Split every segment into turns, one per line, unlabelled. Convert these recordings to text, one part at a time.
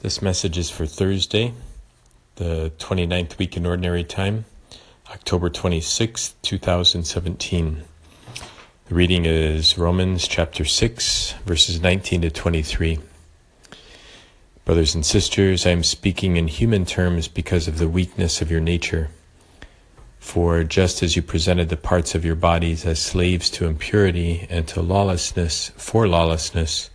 This message is for Thursday, the 29th week in Ordinary Time, October 26, 2017. The reading is Romans chapter 6, verses 19 to 23. Brothers and sisters, I am speaking in human terms because of the weakness of your nature. For just as you presented the parts of your bodies as slaves to impurity and to lawlessness for lawlessness,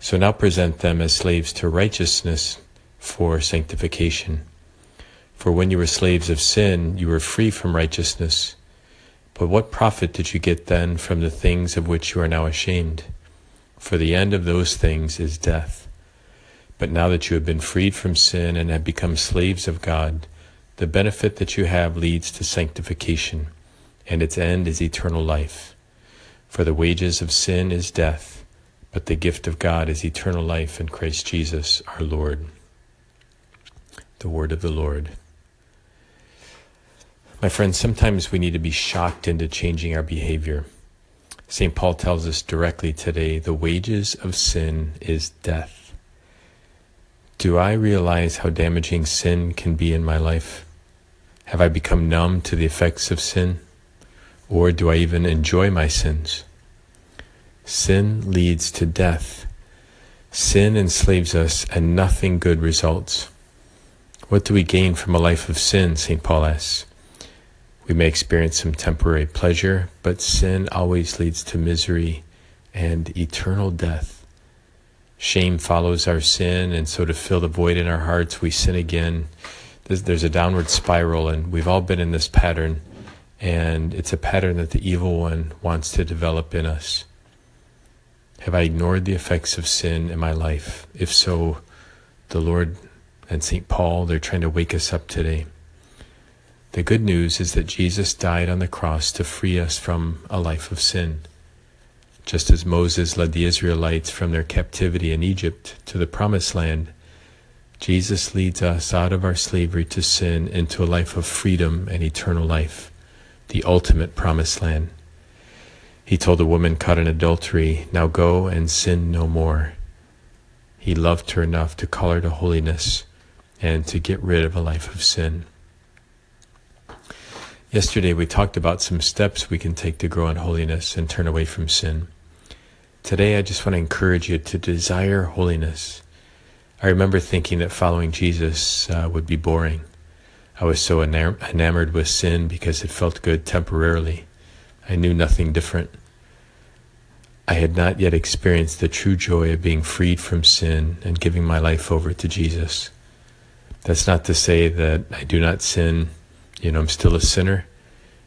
so now present them as slaves to righteousness for sanctification. For when you were slaves of sin, you were free from righteousness. But what profit did you get then from the things of which you are now ashamed? For the end of those things is death. But now that you have been freed from sin and have become slaves of God, the benefit that you have leads to sanctification, and its end is eternal life. For the wages of sin is death but the gift of God is eternal life in Christ Jesus our Lord. The word of the Lord. My friends, sometimes we need to be shocked into changing our behavior. St. Paul tells us directly today the wages of sin is death. Do I realize how damaging sin can be in my life? Have I become numb to the effects of sin? Or do I even enjoy my sins? Sin leads to death. Sin enslaves us and nothing good results. What do we gain from a life of sin? St. Paul asks. We may experience some temporary pleasure, but sin always leads to misery and eternal death. Shame follows our sin, and so to fill the void in our hearts, we sin again. There's, there's a downward spiral, and we've all been in this pattern, and it's a pattern that the evil one wants to develop in us. Have I ignored the effects of sin in my life? If so, the Lord and St. Paul, they're trying to wake us up today. The good news is that Jesus died on the cross to free us from a life of sin. Just as Moses led the Israelites from their captivity in Egypt to the promised land, Jesus leads us out of our slavery to sin into a life of freedom and eternal life, the ultimate promised land. He told the woman caught in adultery, Now go and sin no more. He loved her enough to call her to holiness and to get rid of a life of sin. Yesterday, we talked about some steps we can take to grow in holiness and turn away from sin. Today, I just want to encourage you to desire holiness. I remember thinking that following Jesus uh, would be boring. I was so enamored with sin because it felt good temporarily. I knew nothing different. I had not yet experienced the true joy of being freed from sin and giving my life over to Jesus. That's not to say that I do not sin. You know, I'm still a sinner.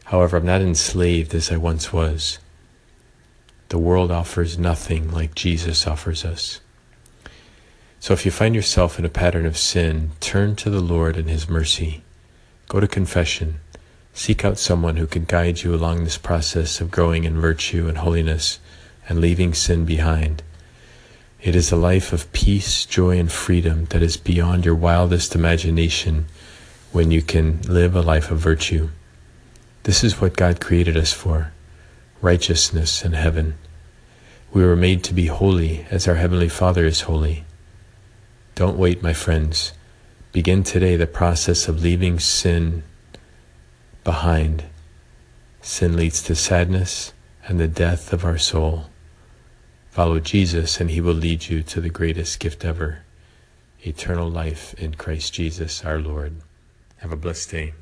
However, I'm not enslaved as I once was. The world offers nothing like Jesus offers us. So if you find yourself in a pattern of sin, turn to the Lord in His mercy. Go to confession. Seek out someone who can guide you along this process of growing in virtue and holiness and leaving sin behind. It is a life of peace, joy, and freedom that is beyond your wildest imagination when you can live a life of virtue. This is what God created us for righteousness and heaven. We were made to be holy as our Heavenly Father is holy. Don't wait, my friends. Begin today the process of leaving sin behind. Sin leads to sadness and the death of our soul. Follow Jesus, and he will lead you to the greatest gift ever eternal life in Christ Jesus our Lord. Have a blessed day.